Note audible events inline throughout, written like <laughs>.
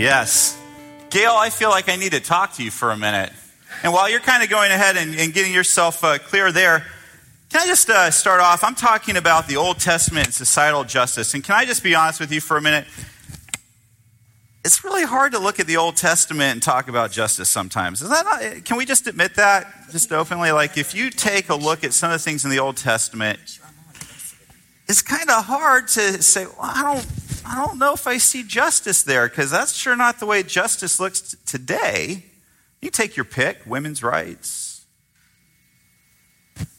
Yes. Gail, I feel like I need to talk to you for a minute. And while you're kind of going ahead and, and getting yourself uh, clear there, can I just uh, start off? I'm talking about the Old Testament and societal justice. And can I just be honest with you for a minute? It's really hard to look at the Old Testament and talk about justice sometimes. Is that not, can we just admit that just openly? Like, if you take a look at some of the things in the Old Testament, it's kind of hard to say, well, I don't I don't know if I see justice there because that's sure not the way justice looks t- today. You take your pick women's rights,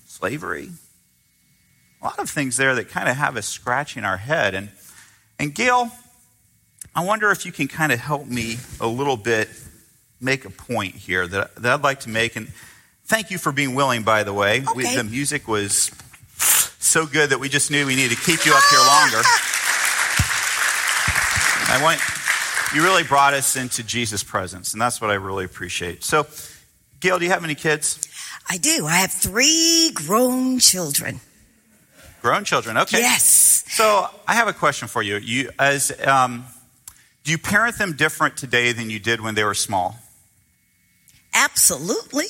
slavery, a lot of things there that kind of have us scratching our head. And, and Gail, I wonder if you can kind of help me a little bit make a point here that, that I'd like to make. And thank you for being willing, by the way. Okay. We, the music was so good that we just knew we needed to keep you up here longer. <laughs> I want you really brought us into Jesus' presence, and that's what I really appreciate. So, Gail, do you have any kids? I do. I have three grown children. Grown children, okay. Yes. So, I have a question for you. You as um, do you parent them different today than you did when they were small? Absolutely.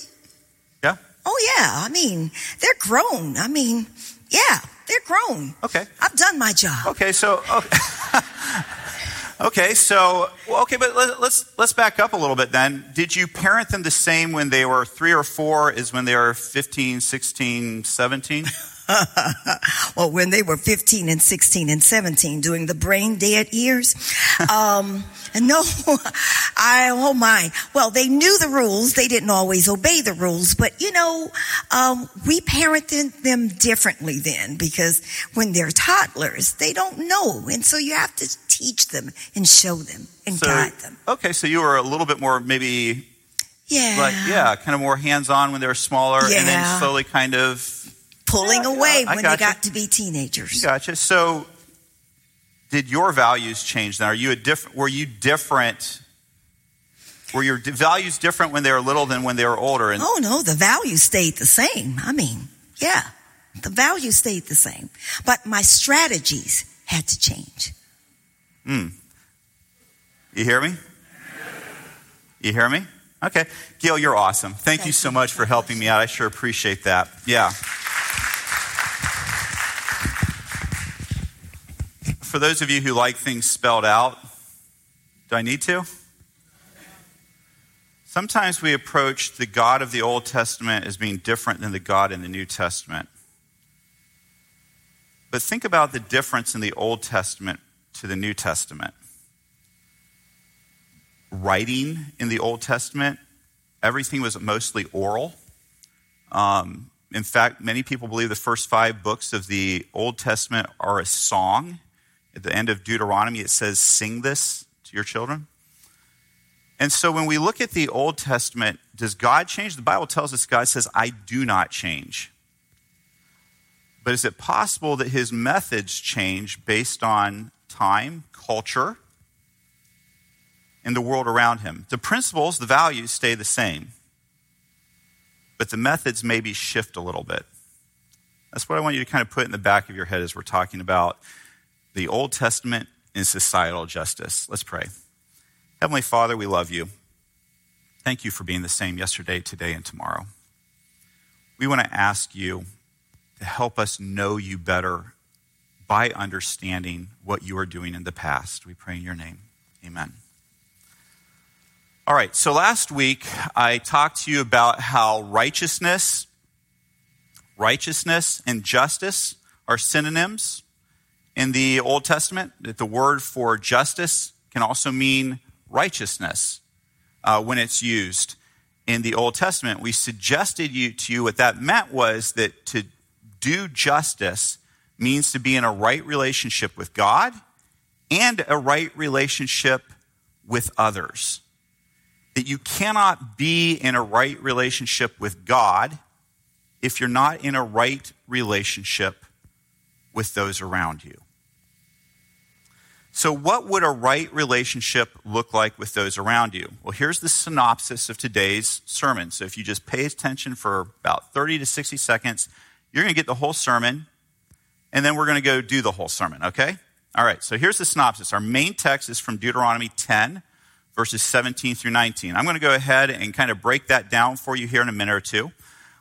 Yeah. Oh, yeah. I mean, they're grown. I mean, yeah, they're grown. Okay. I've done my job. Okay. So. Okay. <laughs> Okay, so okay, but let, let's let's back up a little bit then. Did you parent them the same when they were 3 or 4 as when they were 15, 16, 17? <laughs> well, when they were 15 and 16 and 17 during the brain dead years. <laughs> Um, no, I, oh my. Well, they knew the rules. They didn't always obey the rules, but you know, um, we parented them differently then because when they're toddlers, they don't know. And so you have to teach them and show them and So- guide them. Okay, so you were a little bit more maybe Yeah. like yeah, kind of more hands-on when they were smaller and then slowly kind of Pulling Yeah, away I when gotcha. they got to be teenagers. Gotcha. So, did your values change then? Are you a different? Were you different? Were your values different when they were little than when they were older? And Oh no, the values stayed the same. I mean, yeah, the values stayed the same, but my strategies had to change. Hmm. you hear me? You hear me? Okay, Gail, you're awesome. Thank, you so much for helping me out. I sure appreciate that. Yeah. For those of you who like things spelled out, do I need to? Sometimes we approach the God of the Old Testament as being different than the God in the New Testament. But think about the difference in the Old Testament to the New Testament. Writing in the Old Testament, everything was mostly oral. Um, in fact, many people believe the first five books of the Old Testament are a song. At the end of Deuteronomy, it says, Sing this to your children. And so when we look at the Old Testament, does God change? The Bible tells us God says, I do not change. But is it possible that his methods change based on time, culture, and the world around him? The principles, the values stay the same, but the methods maybe shift a little bit. That's what I want you to kind of put in the back of your head as we're talking about the Old Testament and societal justice. Let's pray. Heavenly Father, we love you. Thank you for being the same yesterday, today, and tomorrow. We want to ask you to help us know you better by understanding what you are doing in the past. We pray in your name. Amen. All right, so last week I talked to you about how righteousness, righteousness and justice are synonyms in the Old Testament. That the word for justice can also mean righteousness uh, when it's used in the Old Testament. We suggested you, to you what that meant was that to do justice means to be in a right relationship with God and a right relationship with others. That you cannot be in a right relationship with God if you're not in a right relationship with those around you. So, what would a right relationship look like with those around you? Well, here's the synopsis of today's sermon. So, if you just pay attention for about 30 to 60 seconds, you're going to get the whole sermon, and then we're going to go do the whole sermon, okay? All right, so here's the synopsis. Our main text is from Deuteronomy 10, verses 17 through 19. I'm going to go ahead and kind of break that down for you here in a minute or two.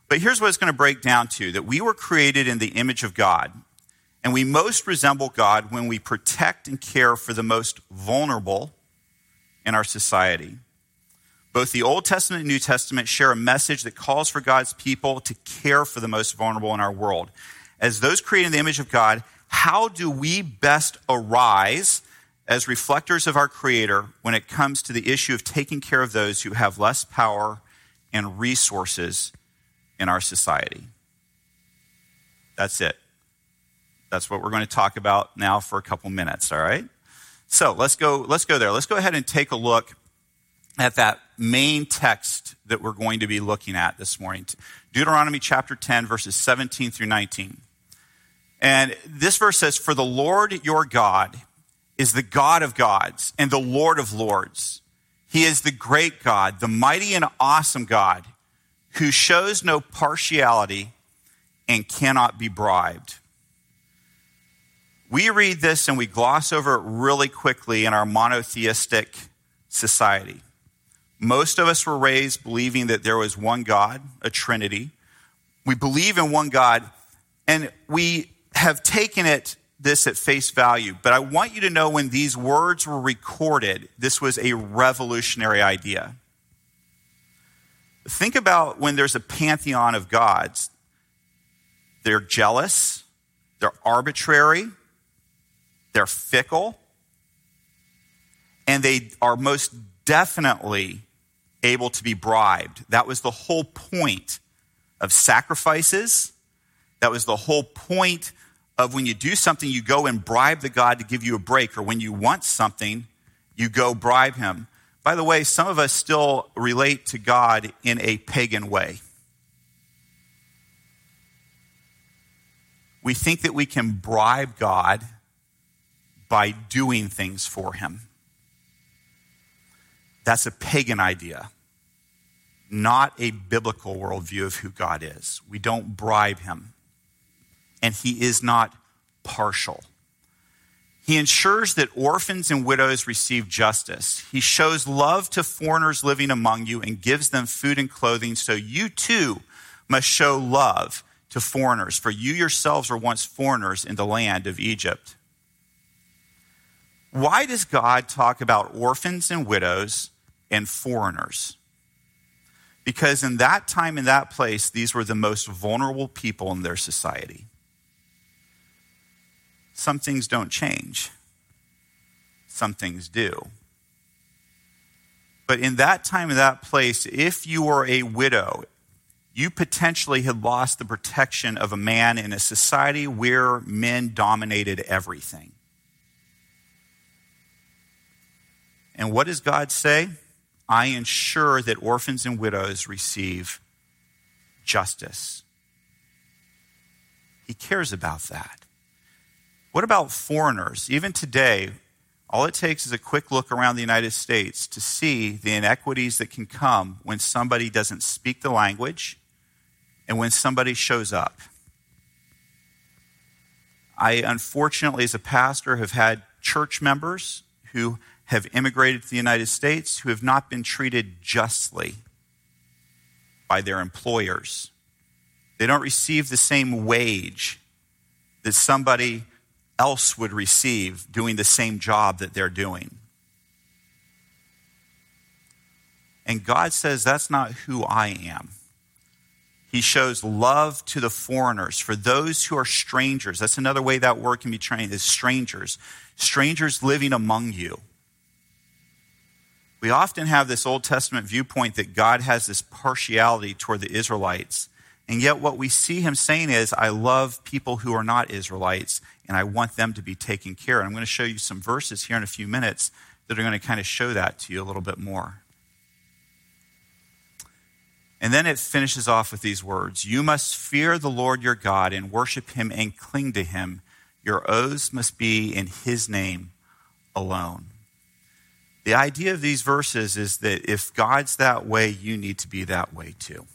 But here's what it's going to break down to that we were created in the image of God. And we most resemble God when we protect and care for the most vulnerable in our society. Both the Old Testament and New Testament share a message that calls for God's people to care for the most vulnerable in our world. As those created in the image of God, how do we best arise as reflectors of our Creator when it comes to the issue of taking care of those who have less power and resources in our society? That's it. That's what we're going to talk about now for a couple minutes, all right? So let's go, let's go there. Let's go ahead and take a look at that main text that we're going to be looking at this morning. Deuteronomy chapter 10, verses 17 through 19. And this verse says, For the Lord your God is the God of gods and the Lord of lords. He is the great God, the mighty and awesome God who shows no partiality and cannot be bribed. We read this and we gloss over it really quickly in our monotheistic society. Most of us were raised believing that there was one God, a Trinity. We believe in one God, and we have taken it this at face value. But I want you to know when these words were recorded, this was a revolutionary idea. Think about when there's a pantheon of gods. They're jealous, they're arbitrary, they're fickle, and they are most definitely able to be bribed. That was the whole point of sacrifices. That was the whole point of when you do something, you go and bribe the God to give you a break, or when you want something, you go bribe him. By the way, some of us still relate to God in a pagan way. We think that we can bribe God by doing things for him. That's a pagan idea, not a biblical worldview of who God is. We don't bribe him, and he is not partial. He ensures that orphans and widows receive justice. He shows love to foreigners living among you and gives them food and clothing, so you too must show love to foreigners, for you yourselves were once foreigners in the land of Egypt. Why does God talk about orphans and widows and foreigners? Because in that time, in that place, these were the most vulnerable people in their society. Some things don't change, some things do. But in that time, in that place, if you were a widow, you potentially had lost the protection of a man in a society where men dominated everything. And what does God say? I ensure that orphans and widows receive justice. He cares about that. What about foreigners? Even today, all it takes is a quick look around the United States to see the inequities that can come when somebody doesn't speak the language and when somebody shows up. I, unfortunately, as a pastor, have had church members who have immigrated to the United States who have not been treated justly by their employers. They don't receive the same wage that somebody else would receive doing the same job that they're doing. And God says, That's not who I am. He shows love to the foreigners, for those who are strangers. That's another way that word can be trained is strangers. Strangers living among you. We often have this Old Testament viewpoint that God has this partiality toward the Israelites, And yet, what we see him saying is, I love people who are not Israelites, and I want them to be taken care of. I'm going to show you some verses here in a few minutes that are going to kind of show that to you a little bit more. And then it finishes off with these words You must fear the Lord your God and worship him and cling to him. Your oaths must be in his name alone. The idea of these verses is that if God's that way, you need to be that way too.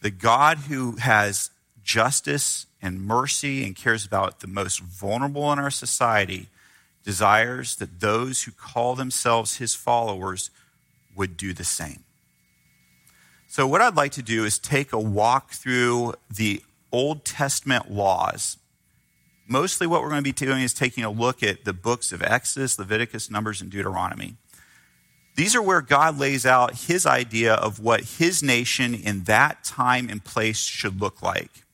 The God who has justice and mercy and cares about the most vulnerable in our society desires that those who call themselves his followers would do the same. So, what I'd like to do is take a walk through the Old Testament laws. Mostly, what we're going to be doing is taking a look at the books of Exodus, Leviticus, Numbers, and Deuteronomy. These are where God lays out his idea of what his nation in that time and place should look like.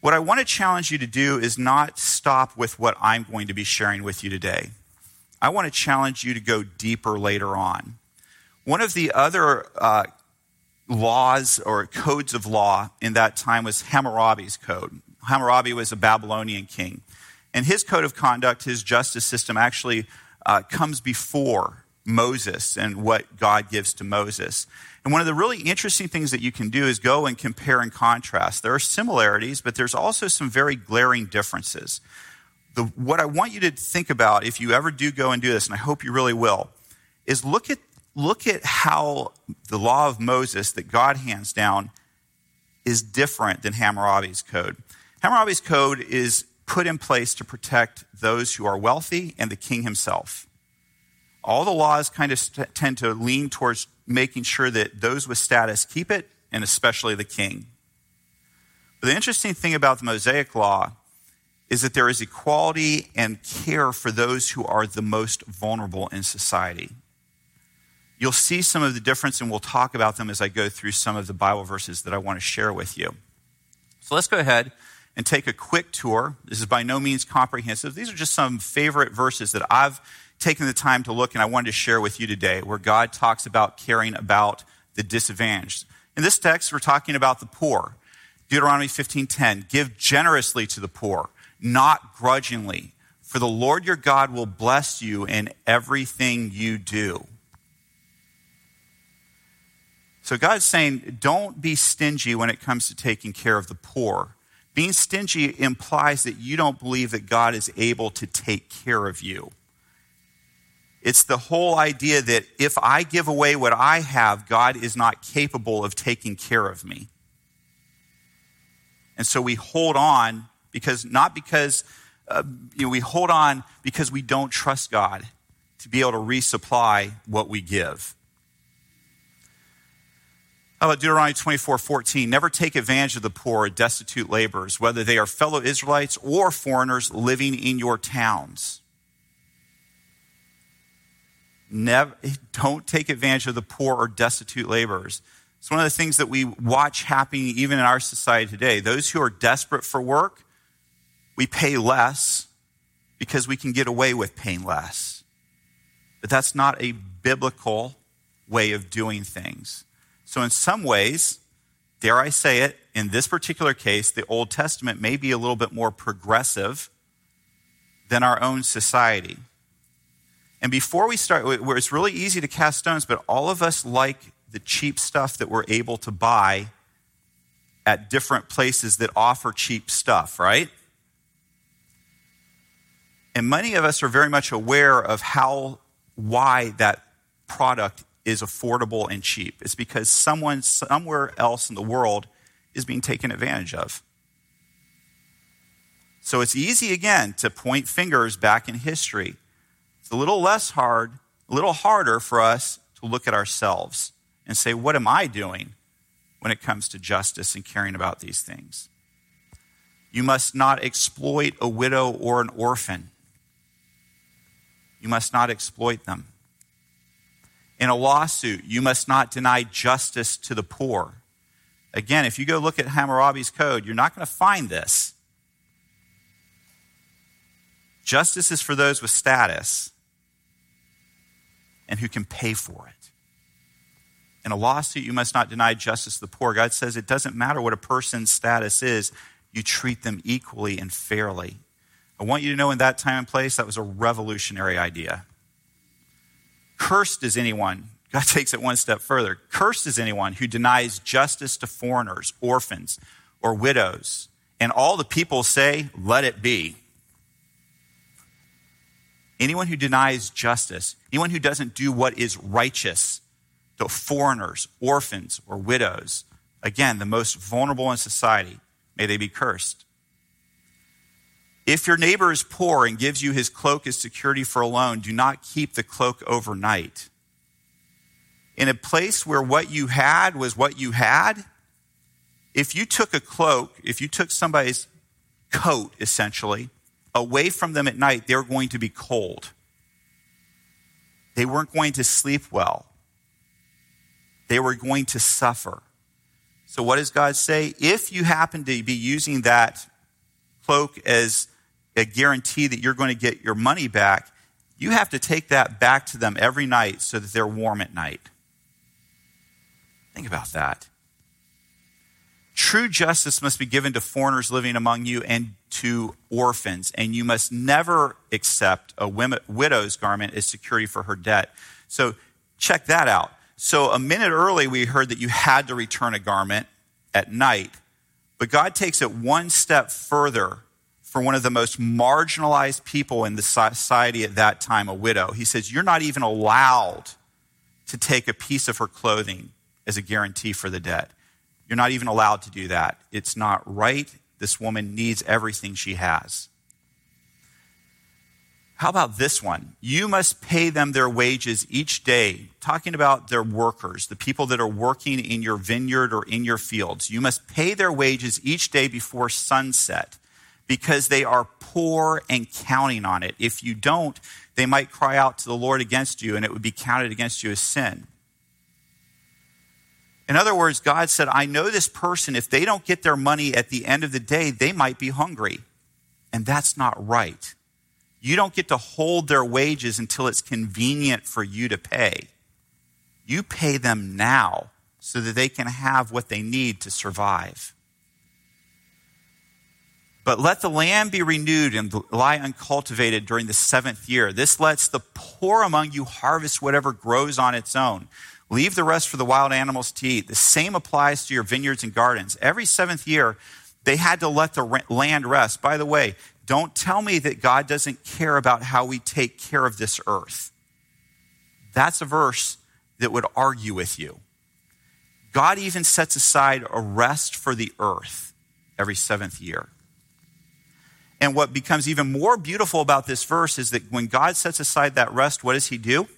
What I want to challenge you to do is not stop with what I'm going to be sharing with you today. I want to challenge you to go deeper later on. One of the other uh, laws or codes of law in that time was Hammurabi's code. Hammurabi was a Babylonian king. And his code of conduct, his justice system, actually uh, comes before Moses and what God gives to Moses. And one of the really interesting things that you can do is go and compare and contrast. There are similarities, but there's also some very glaring differences. The, what I want you to think about, if you ever do go and do this, and I hope you really will, is look at look at how the law of Moses that God hands down is different than Hammurabi's code. Hammurabi's code is put in place to protect those who are wealthy and the king himself. All the laws kind of st- tend to lean towards making sure that those with status keep it, and especially the king. But the interesting thing about the Mosaic law is that there is equality and care for those who are the most vulnerable in society. You'll see some of the difference, and we'll talk about them as I go through some of the Bible verses that I want to share with you. So let's go ahead and take a quick tour. This is by no means comprehensive. These are just some favorite verses that I've taken the time to look and I wanted to share with you today, where God talks about caring about the disadvantaged. In this text, we're talking about the poor. Deuteronomy 15:10, give generously to the poor, not grudgingly, for the Lord your God will bless you in everything you do. So God's saying, don't be stingy when it comes to taking care of the poor. Being stingy implies that you don't believe that God is able to take care of you. It's the whole idea that if I give away what I have, God is not capable of taking care of me. And so we hold on because, not because, uh, you know, we hold on because we don't trust God to be able to resupply what we give. How about Deuteronomy 24 14? Never take advantage of the poor or destitute laborers, whether they are fellow Israelites or foreigners living in your towns. Never, don't take advantage of the poor or destitute laborers. It's one of the things that we watch happening even in our society today. Those who are desperate for work, we pay less because we can get away with paying less. But that's not a biblical way of doing things. So, in some ways, dare I say it, in this particular case, the Old Testament may be a little bit more progressive than our own society. And before we start, where it's really easy to cast stones, but all of us like the cheap stuff that we're able to buy at different places that offer cheap stuff, right? And many of us are very much aware of how, why that product is affordable and cheap. It's because someone somewhere else in the world is being taken advantage of. So it's easy again to point fingers back in history. It's a little less hard, a little harder for us to look at ourselves and say, what am I doing when it comes to justice and caring about these things? You must not exploit a widow or an orphan. You must not exploit them. In a lawsuit, you must not deny justice to the poor. Again, if you go look at Hammurabi's code, you're not going to find this. Justice is for those with status and who can pay for it. In a lawsuit, you must not deny justice to the poor. God says it doesn't matter what a person's status is, you treat them equally and fairly. I want you to know in that time and place, that was a revolutionary idea. Cursed is anyone, God <laughs> takes it one step further. Cursed is anyone who denies justice to foreigners, orphans, or widows. And all the people say, let it be. Anyone who denies justice, anyone who doesn't do what is righteous to foreigners, orphans, or widows, again, the most vulnerable in society, may they be cursed. If your neighbor is poor and gives you his cloak as security for a loan, do not keep the cloak overnight. In a place where what you had was what you had, if you took a cloak, if you took somebody's coat, essentially, away from them at night, they were going to be cold. They weren't going to sleep well. They were going to suffer. So, what does God say? If you happen to be using that cloak as a guarantee that you're going to get your money back, you have to take that back to them every night so that they're warm at night. Think about that. True justice must be given to foreigners living among you and to orphans, and you must never accept a widow's garment as security for her debt. So check that out. So a minute early, we heard that you had to return a garment at night, but God takes it one step further for one of the most marginalized people in the society at that time, a widow. He says, You're not even allowed to take a piece of her clothing as a guarantee for the debt. You're not even allowed to do that. It's not right. This woman needs everything she has. How about this one? You must pay them their wages each day. Talking about their workers, the people that are working in your vineyard or in your fields. You must pay their wages each day before sunset because they are poor and counting on it. If you don't, they might cry out to the Lord against you and it would be counted against you as sin. In other words, God said, I know this person, if they don't get their money at the end of the day, they might be hungry. And that's not right. You don't get to hold their wages until it's convenient for you to pay. You pay them now so that they can have what they need to survive. But let the land be renewed and lie uncultivated during the seventh year. This lets the poor among you harvest whatever grows on its own. Leave the rest for the wild animals to eat. The same applies to your vineyards and gardens. Every seventh year, they had to let the land rest. By the way, don't tell me that God doesn't care about how we take care of this earth. That's a verse that would argue with you. God even sets aside a rest for the earth every seventh year. And what becomes even more beautiful about this verse is that when God sets aside that rest, what does he do?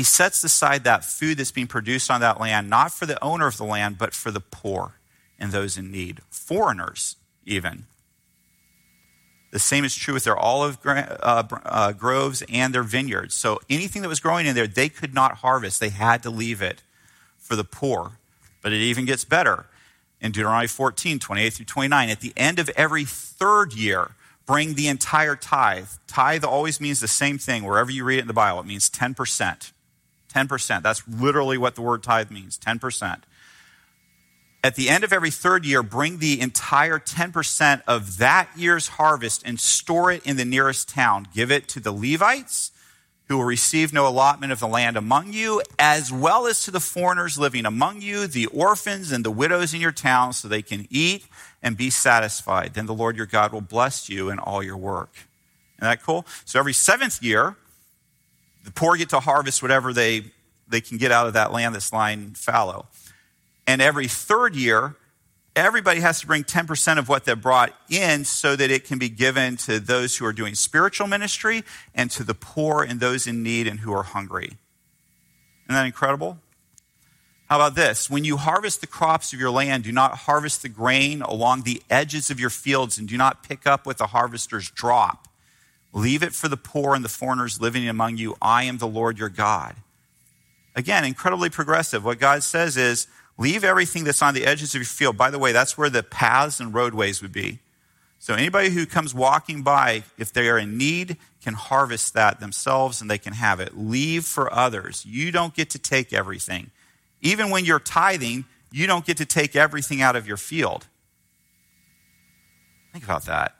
He sets aside that food that's being produced on that land, not for the owner of the land, but for the poor and those in need, foreigners even. The same is true with their olive uh, uh, groves and their vineyards. So anything that was growing in there, they could not harvest. They had to leave it for the poor. But it even gets better. In Deuteronomy 14, 28 through 29, at the end of every third year, bring the entire tithe. Tithe always means the same thing wherever you read it in the Bible. It means 10%. 10%. That's literally what the word tithe means 10%. At the end of every third year, bring the entire 10% of that year's harvest and store it in the nearest town. Give it to the Levites, who will receive no allotment of the land among you, as well as to the foreigners living among you, the orphans and the widows in your town, so they can eat and be satisfied. Then the Lord your God will bless you in all your work. Isn't that cool? So every seventh year, the poor get to harvest whatever they, they can get out of that land that's lying fallow. And every third year, everybody has to bring 10% of what they brought in so that it can be given to those who are doing spiritual ministry and to the poor and those in need and who are hungry. Isn't that incredible? How about this? When you harvest the crops of your land, do not harvest the grain along the edges of your fields and do not pick up what the harvesters drop. Leave it for the poor and the foreigners living among you. I am the Lord your God. Again, incredibly progressive. What God says is, leave everything that's on the edges of your field. By the way, that's where the paths and roadways would be. So anybody who comes walking by, if they are in need, can harvest that themselves and they can have it. Leave for others. You don't get to take everything. Even when you're tithing, you don't get to take everything out of your field. Think about that.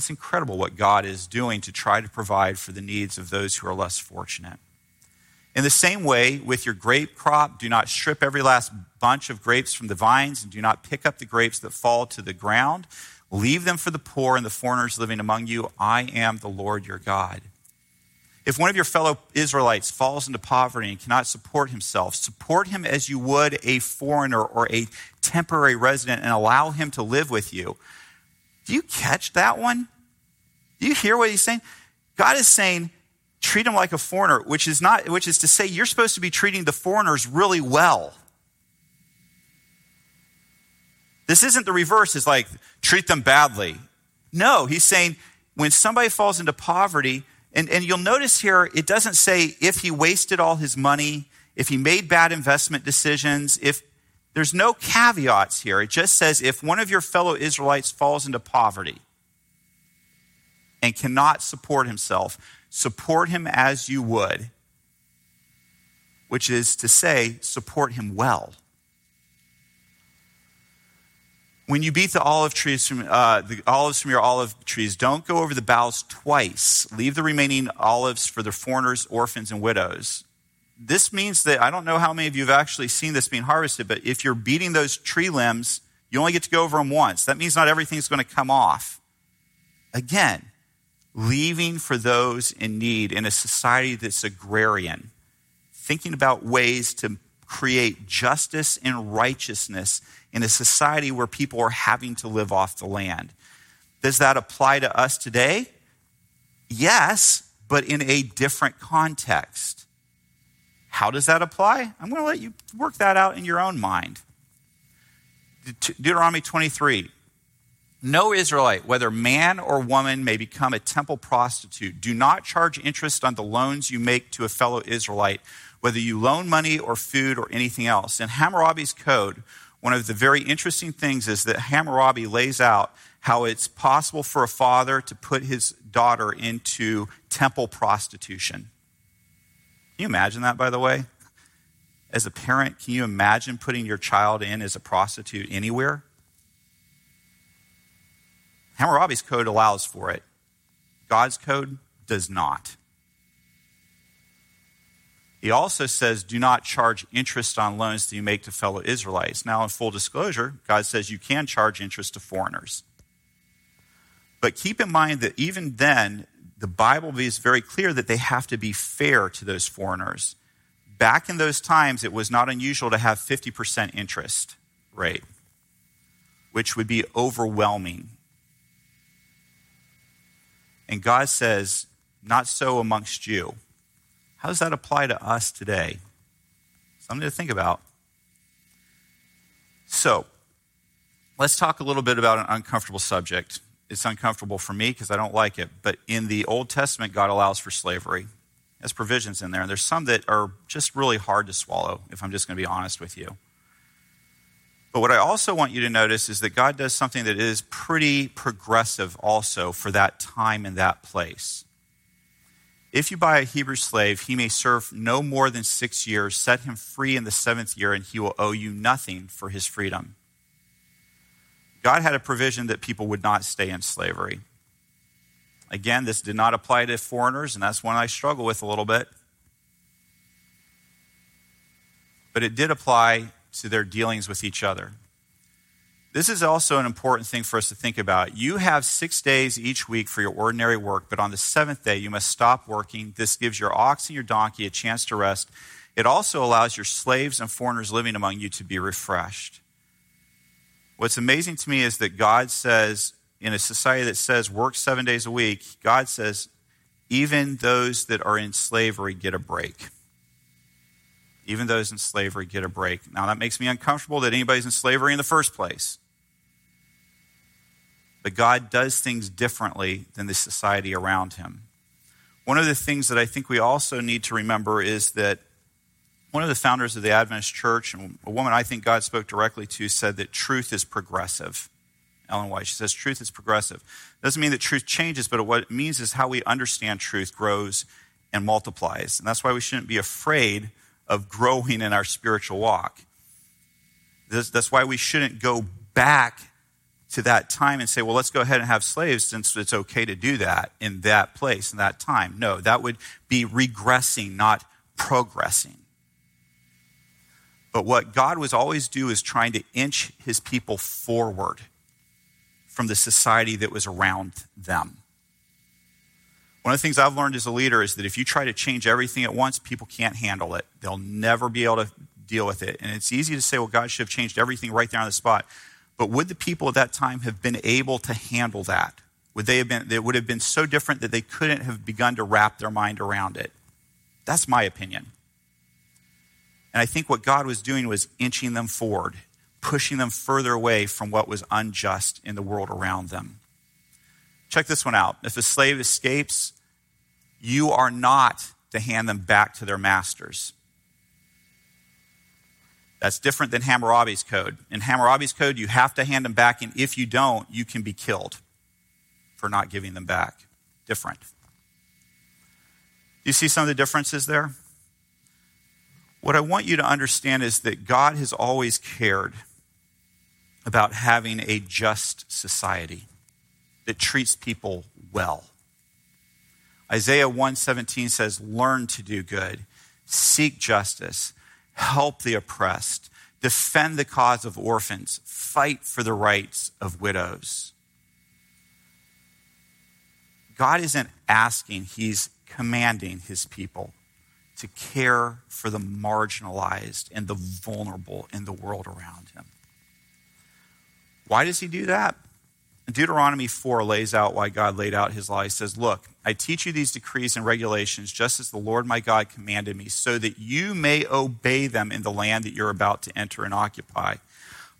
That's incredible what God is doing to try to provide for the needs of those who are less fortunate. In the same way, with your grape crop, do not strip every last bunch of grapes from the vines, and do not pick up the grapes that fall to the ground. Leave them for the poor and the foreigners living among you. I am the Lord your God. If one of your fellow Israelites falls into poverty and cannot support himself, support him as you would a foreigner or a temporary resident and allow him to live with you. Do you catch that one? Do you hear what he's saying? God is saying, treat him like a foreigner, which is not, which is to say you're supposed to be treating the foreigners really well. This isn't the reverse, it's like treat them badly. No, he's saying when somebody falls into poverty, and, and you'll notice here, it doesn't say if he wasted all his money, if he made bad investment decisions, if there's no caveats here. It just says if one of your fellow Israelites falls into poverty and cannot support himself, support him as you would, which is to say, support him well. When you beat the olive trees from uh, the olives from your olive trees, don't go over the boughs twice. Leave the remaining olives for the foreigners, orphans, and widows. This means that I don't know how many of you have actually seen this being harvested, but if you're beating those tree limbs, you only get to go over them once. That means not everything's going to come off. Again, leaving for those in need in a society that's agrarian, thinking about ways to create justice and righteousness in a society where people are having to live off the land. Does that apply to us today? Yes, but in a different context. How does that apply? I'm going to let you work that out in your own mind. Deuteronomy 23. No Israelite, whether man or woman, may become a temple prostitute. Do not charge interest on the loans you make to a fellow Israelite whether you loan money or food or anything else. In Hammurabi's code, one of the very interesting things is that Hammurabi lays out how it's possible for a father to put his daughter into temple prostitution. Can you imagine that, by the way? As a parent, can you imagine putting your child in as a prostitute anywhere? Hammurabi's code allows for it. God's code does not. He also says, do not charge interest on loans that you make to fellow Israelites. Now, in full disclosure, God says you can charge interest to foreigners. But keep in mind that even then, the Bible is very clear that they have to be fair to those foreigners. Back in those times, it was not unusual to have 50% interest rate, which would be overwhelming. And God says, not so amongst you. How does that apply to us today? Something to think about. So, let's talk a little bit about an uncomfortable subject. It's uncomfortable for me because I don't like it, but in the Old Testament, God allows for slavery. There's provisions in there, and there's some that are just really hard to swallow, if I'm just going to be honest with you. But what I also want you to notice is that God does something that is pretty progressive also for that time and that place. If you buy a Hebrew slave, he may serve no more than six years. Set him free in the seventh year, and he will owe you nothing for his freedom. God had a provision that people would not stay in slavery. Again, this did not apply to foreigners, and that's one I struggle with a little bit. But it did apply to their dealings with each other. This is also an important thing for us to think about. You have six days each week for your ordinary work, but on the seventh day, you must stop working. This gives your ox and your donkey a chance to rest. It also allows your slaves and foreigners living among you to be refreshed. What's amazing to me is that God says, in a society that says work seven days a week, God says, even those that are in slavery get a break. Even those in slavery get a break. Now, that makes me uncomfortable that anybody's in slavery in the first place. But God does things differently than the society around him. One of the things that I think we also need to remember is that one of the founders of the Adventist Church, and a woman I think God spoke directly to, said that truth is progressive. Ellen White. She says truth is progressive. Doesn't mean that truth changes, but what it means is how we understand truth grows and multiplies. And that's why we shouldn't be afraid of growing in our spiritual walk. That's why we shouldn't go back to that time and say, well, let's go ahead and have slaves since it's okay to do that in that place, in that time. No, that would be regressing, not progressing. But what God was always do is trying to inch his people forward from the society that was around them. One of the things I've learned as a leader is that if you try to change everything at once, people can't handle it. They'll never be able to deal with it. And it's easy to say, well, God should have changed everything right there on the spot. But would the people at that time have been able to handle that? Would they have been, it would have been so different that they couldn't have begun to wrap their mind around it. That's my opinion. And I think what God was doing was inching them forward, pushing them further away from what was unjust in the world around them. Check this one out. If a slave escapes, you are not to hand them back to their masters. That's different than Hammurabi's code. In Hammurabi's code, you have to hand them back, and if you don't, you can be killed for not giving them back. Different. Do you see some of the differences there? What I want you to understand is that God has always cared about having a just society that treats people well. Isaiah 117 says, Learn to do good, seek justice, help the oppressed, defend the cause of orphans, fight for the rights of widows. God isn't asking, He's commanding His people to care for the marginalized and the vulnerable in the world around Him. Why does He do that? Deuteronomy 4 lays out why God laid out his law. He says, Look, I teach you these decrees and regulations just as the Lord my God commanded me, so that you may obey them in the land that you're about to enter and occupy.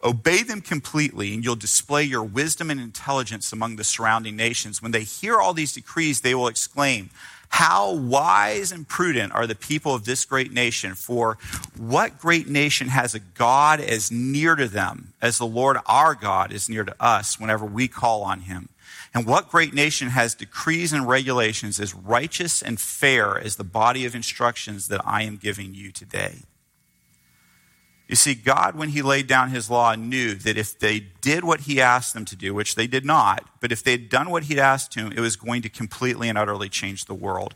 Obey them completely, and you'll display your wisdom and intelligence among the surrounding nations. When they hear all these decrees, they will exclaim, how wise and prudent are the people of this great nation? For what great nation has a God as near to them as the Lord our God is near to us whenever we call on him? And what great nation has decrees and regulations as righteous and fair as the body of instructions that I am giving you today? You see, God, when He laid down His law, knew that if they did what He asked them to do, which they did not, but if they had done what He'd asked them, it was going to completely and utterly change the world.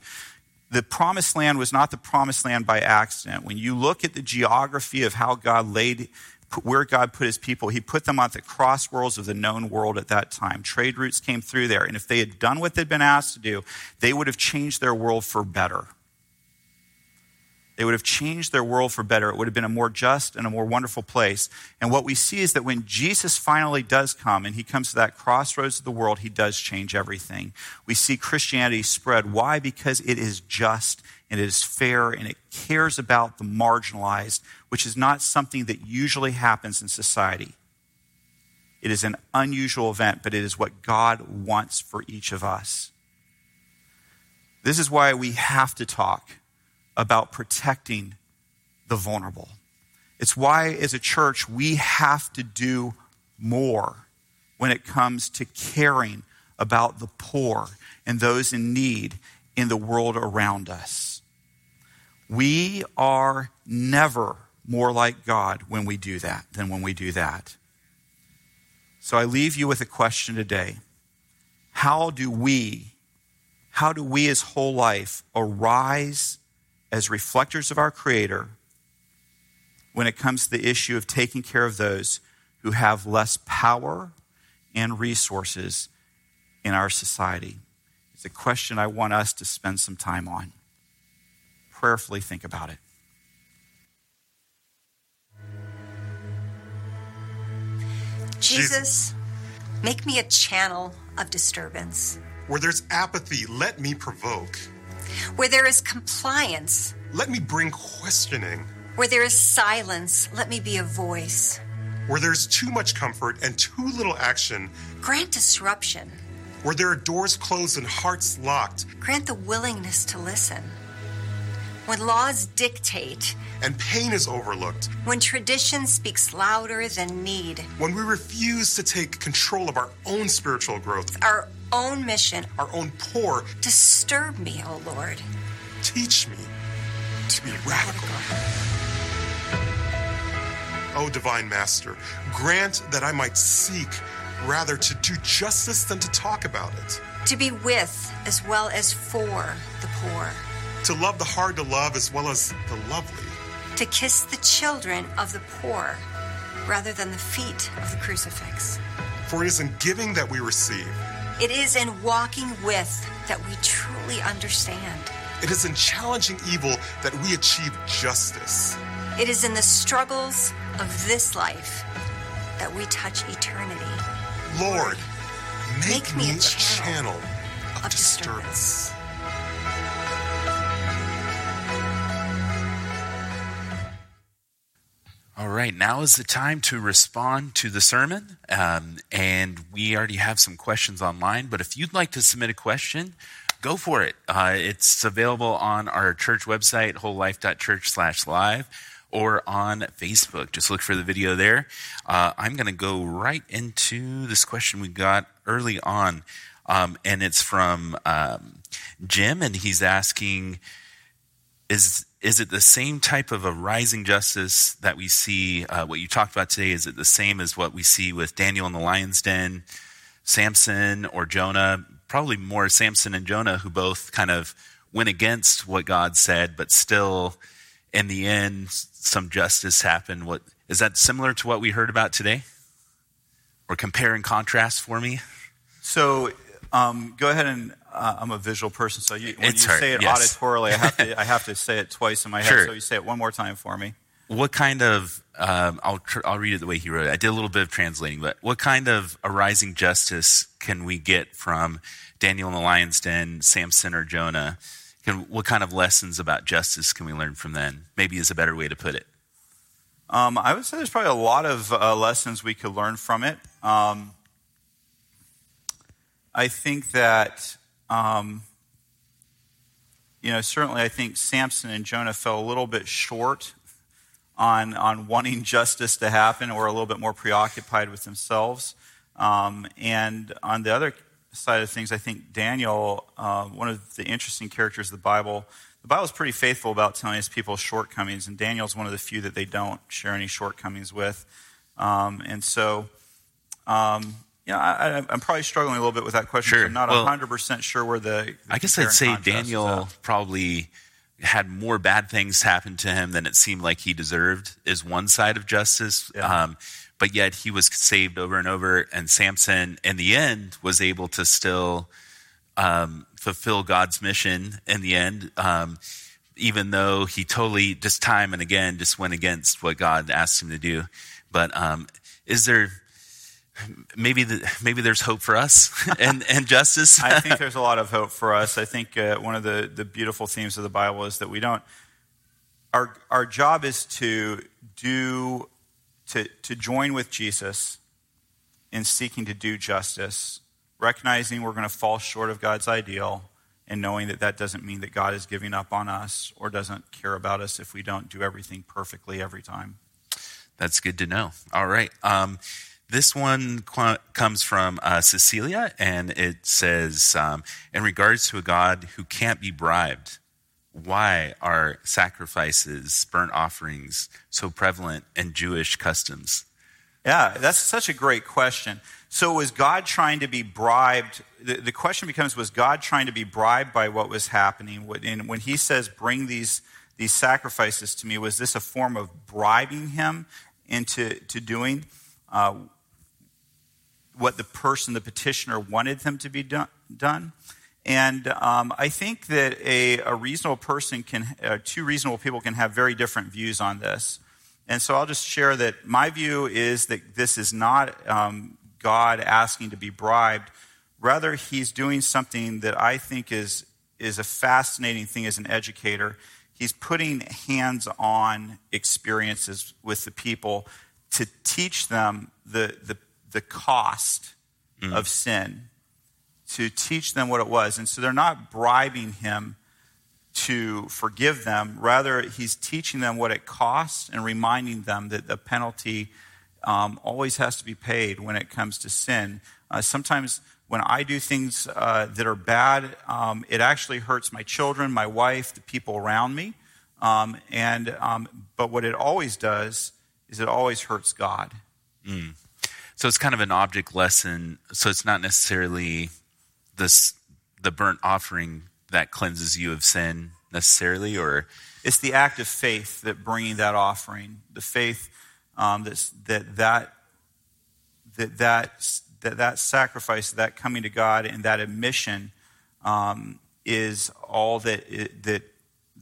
The promised land was not the promised land by accident. When you look at the geography of how God laid, where God put His people, He put them at the crossworlds of the known world at that time. Trade routes came through there. And if they had done what they'd been asked to do, they would have changed their world for better. They would have changed their world for better. It would have been a more just and a more wonderful place. And what we see is that when Jesus finally does come and he comes to that crossroads of the world, he does change everything. We see Christianity spread. Why? Because it is just and it is fair and it cares about the marginalized, which is not something that usually happens in society. It is an unusual event, but it is what God wants for each of us. This is why we have to talk about protecting the vulnerable. It's why, as a church, we have to do more when it comes to caring about the poor and those in need in the world around us. We are never more like God when we do that than when we do that. So I leave you with a question today. How do we, how do we as whole life arise as reflectors of our Creator when it comes to the issue of taking care of those who have less power and resources in our society? It's a question I want us to spend some time on. Prayerfully think about it. Jesus, make me a channel of disturbance. Where there's apathy, let me provoke. Where there is compliance, let me bring questioning. Where there is silence, let me be a voice. Where there's too much comfort and too little action, grant disruption. Where there are doors closed and hearts locked, grant the willingness to listen. when laws dictate, and pain is overlooked, when tradition speaks louder than need, when we refuse to take control of our own spiritual growth, our own mission, our own poor, disturb me, O Lord. teach me to be radical. O divine master, grant that I might seek rather to do justice than to talk about it, To be with as well as for the poor, to love the hard to love as well as the lovely, to kiss the children of the poor rather than the feet of the crucifix. for it is in giving that we receive. It is in walking with that we truly understand. It is in challenging evil that we achieve justice. It is in the struggles of this life that we touch eternity. Lord, make, me, a channel, of, of disturbance. All right, now is the time to respond to the sermon. Um, and we already have some questions online, but if you'd like to submit a question, go for it. Uh, it's available on our church website, wholelife.church slash live, or on Facebook. Just look for the video there. Uh, I'm going to go right into this question we got early on, um, and it's from um, Jim, and he's asking, is is it the same type of a rising justice that we see uh, what you talked about today? Is it the same as what we see with daniel in the lion's den samson or jonah? Probably more samson and jonah who both kind of went against what god said but still in the end some justice happened. What is that similar to what we heard about today? Or compare and contrast for me? So um, go ahead and uh, I'm a visual person, so you, when It's you hard, say it yes. auditorily, I have to <laughs> I have to say it twice in my head. Sure. So you say it one more time for me. what kind of um, I'll tr- I'll read it the way he wrote it. I did a little bit of translating, but what kind of arising justice can we get from Daniel in the lion's den, Samson or Jonah? Can, what kind of lessons about justice can we learn from them? Maybe is a better way to put it. Um, I would say there's probably a lot of uh, lessons we could learn from it. Um, I think that, um, you know, certainly I think Samson and Jonah fell a little bit short on, on <laughs> wanting justice to happen or a little bit more preoccupied with themselves. Um, and on the other side of things, I think Daniel, uh, one of the interesting characters of the Bible, the Bible is pretty faithful about telling us people's shortcomings, and Daniel's one of the few that they don't share any shortcomings with. Um, and so, um, yeah, I, I- I'm probably struggling a little bit with that question. Sure. I'm not Well, 100% sure where the. the I guess I'd say Daniel probably had more bad things happen to him than it seemed like he deserved. Is one side of justice, Yeah. um, but yet he was saved over and over. And Samson, in the end, was able to still um, fulfill God's mission. In the end, um, even though he totally just time and again just went against what God asked him to do. But um, is there? Maybe the, maybe there's hope for us <laughs> and, and justice. I think <laughs> there's a lot of hope for us. I think uh, one of the, the beautiful themes of the Bible is that we don't. Our our job is to do to to join with Jesus in seeking to do justice, recognizing we're going to fall short of God's ideal, and knowing that that doesn't mean that God is giving up on us or doesn't care about us if we don't do everything perfectly every time. That's good to know. All right. Um, this one qu- comes from uh, Cecilia, and it says, um, in regards to a God who can't be bribed, why are sacrifices, burnt offerings so prevalent in Jewish customs? Yeah, that's such a great question. So, was God trying to be bribed? The, the question becomes Was God trying to be bribed by what was happening? When- he says, Bring these, these sacrifices to me, was this a form of bribing him into to doing uh, what the person, the petitioner, wanted them to be done? And um, I think that a, a reasonable person can, uh, two reasonable people can have very different views on this. And so I'll just share that my view is that this is not um, God asking to be bribed. Rather, he's doing something that I think is, is a fascinating thing as an educator. He's putting hands on experiences with the people to teach them the, the, the cost of sin, to teach them what it was. And so they're not bribing him to forgive them. Rather, he's teaching them what it costs and reminding them that the penalty um, always has to be paid when it comes to sin. Uh, sometimes when I do things uh, that are bad, um, it actually hurts my children, my wife, the people around me. Um, and um, but what it always does is it always hurts God. Mm. So it's kind of an object lesson. So it's not necessarily this the burnt offering that cleanses you of sin necessarily, or it's the act of faith that bringing that offering, the faith um, that that that that that that sacrifice, that coming to God, and that admission um, is all that that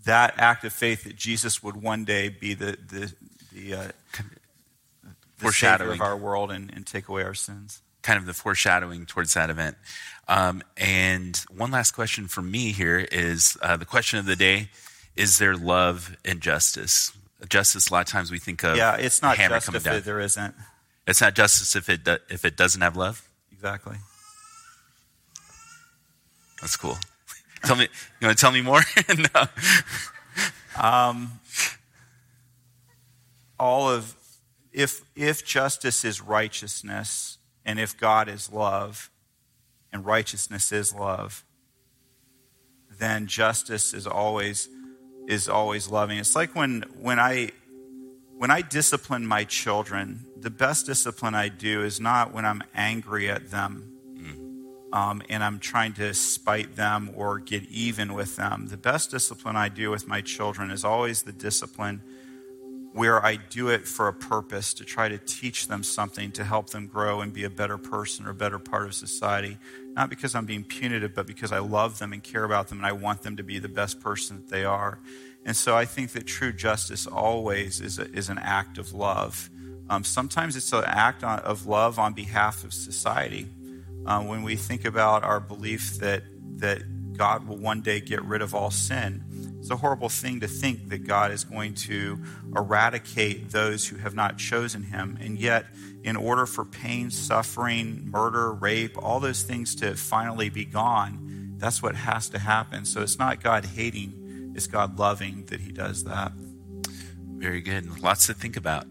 that act of faith that Jesus would one day be the the the, uh, the foreshadowing of our world and, and take away our sins. Kind of the foreshadowing towards that event. Um, and one last question from me here is uh, the question of the day: Is there love and justice? Justice. A lot of times we think of yeah, it's not hammer justice if there isn't. It's not justice if it do, if it doesn't have love. Exactly. That's cool. <laughs> tell me, you want to tell me more? <laughs> no. Um, all of if if justice is righteousness and if God is love and righteousness is love, then justice is always is always loving. It's like when when I when I discipline my children, the best discipline I do is not when I'm angry at them um, and I'm trying to spite them or get even with them. The best discipline I do with my children is always the discipline where I do it for a purpose to try to teach them something to help them grow and be a better person or a better part of society. Not because I'm being punitive, but because I love them and care about them and I want them to be the best person that they are. And so I think that true justice always is, a, is an act of love. Um, sometimes it's an act of love on behalf of society uh, when we think about our belief that, that God will one day get rid of all sin. It's a horrible thing to think that God is going to eradicate those who have not chosen Him. And yet, in order for pain, suffering, murder, rape, all those things to finally be gone, that's what has to happen. So it's not God hating, it's God loving that He does that. Very good. Lots to think about.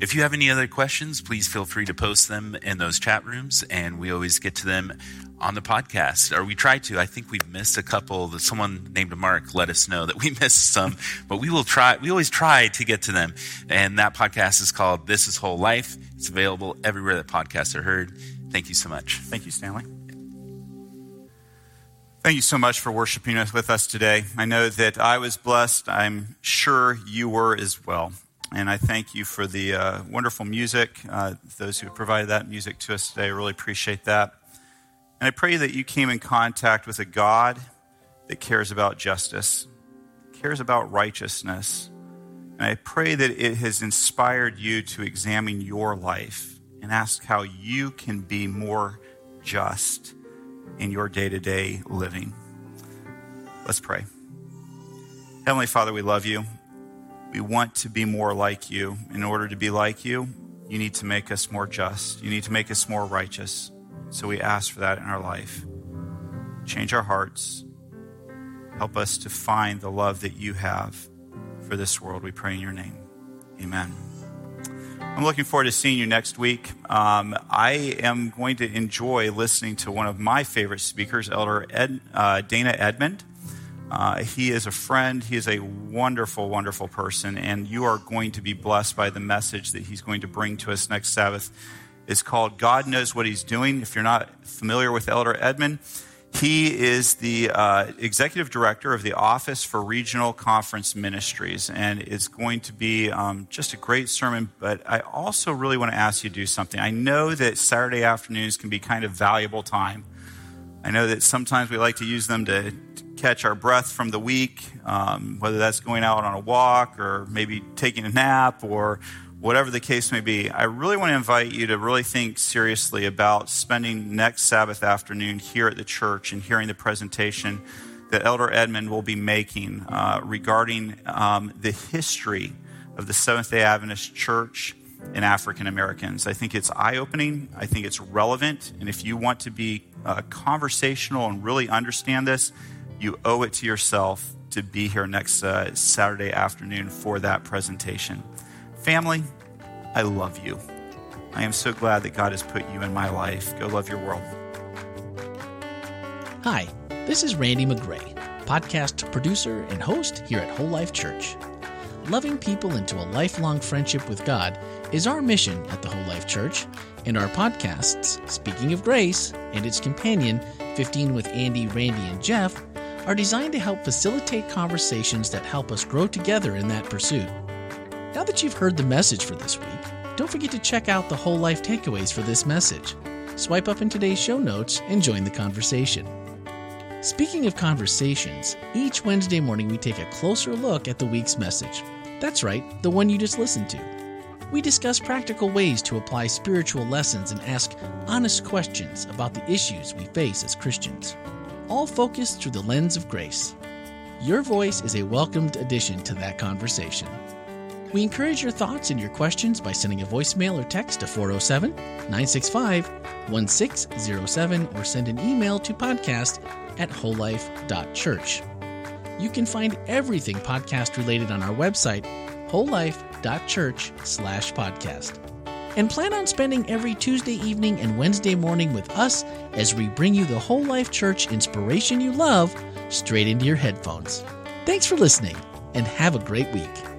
If you have any other questions, please feel free to post them in those chat rooms, and we always get to them on the podcast, or we try to. I think we've missed a couple. That someone named Mark let us know that we <laughs> missed some, but we will try. We always try to get to them. And that podcast is called "This Is Whole Life." It's available everywhere that podcasts are heard. Thank you so much. Thank you, Stanley. Thank you so much for worshiping with us today. I know that I was blessed. I'm sure you were as well. And I thank you for the uh, wonderful music, uh, those who provided that music to us today. I really appreciate that. And I pray that you came in contact with a God that cares about justice, cares about righteousness. And I pray that it has inspired you to examine your life and ask how you can be more just in your day to day living. Let's pray. Heavenly Father, we love you. We want to be more like you. In order to be like you, you need to make us more just. You need to make us more righteous. So we ask for that in our life. Change our hearts. Help us to find the love that you have for this world. We pray in your name. Amen. I'm looking forward to seeing you next week. Um, I am going to enjoy listening to one of my favorite speakers, Elder Ed, uh, Dana Edmond. Uh, he is a friend. He is a wonderful, wonderful person, and you are going to be blessed by the message that he's going to bring to us next Sabbath. It's called God Knows What He's Doing. If you're not familiar with Elder Edmond, he is the uh, executive director of the Office for Regional Conference Ministries, and it's going to be um, just a great sermon. But I also really want to ask you to do something. I know that Saturday afternoons can be kind of valuable time. I know that sometimes we like to use them to catch our breath from the week, um, whether that's going out on a walk or maybe taking a nap or whatever the case may be, I really want to invite you to really think seriously about spending next Sabbath afternoon here at the church and hearing the presentation that Elder Edmond will be making uh, regarding um, the history of the Seventh day Adventist Church and African Americans. I think it's eye opening, I think it's relevant, and if you want to be uh, conversational and really understand this, you owe it to yourself to be here next uh, Saturday afternoon for that presentation. Family, I love you. I am so glad that God has put you in my life. Go love your world. Hi, this is Randy McGray, podcast producer and host here at Whole Life Church. Loving people into a lifelong friendship with God is our mission at the Whole Life Church, and our podcasts, Speaking of Grace and its companion, 15 with Andy, Randy, and Jeff, are designed to help facilitate conversations that help us grow together in that pursuit. Now that you've heard the message for this week, don't forget to check out the whole life takeaways for this message. Swipe up in today's show notes and join the conversation. Speaking of conversations, each Wednesday morning we take a closer look at the week's message. That's right, the one you just listened to. We discuss practical ways to apply spiritual lessons and ask honest questions about the issues we face as Christians, all focused through the lens of grace. Your voice is a welcomed addition to that conversation. We encourage your thoughts and your questions by sending a voicemail or text to 407 965 1607 or send an email to podcast at wholelife.church. You can find everything podcast related on our website, wholelife.church slash podcast. And plan on spending every Tuesday evening and Wednesday morning with us as we bring you the Whole Life Church inspiration you love straight into your headphones. Thanks for listening and have a great week.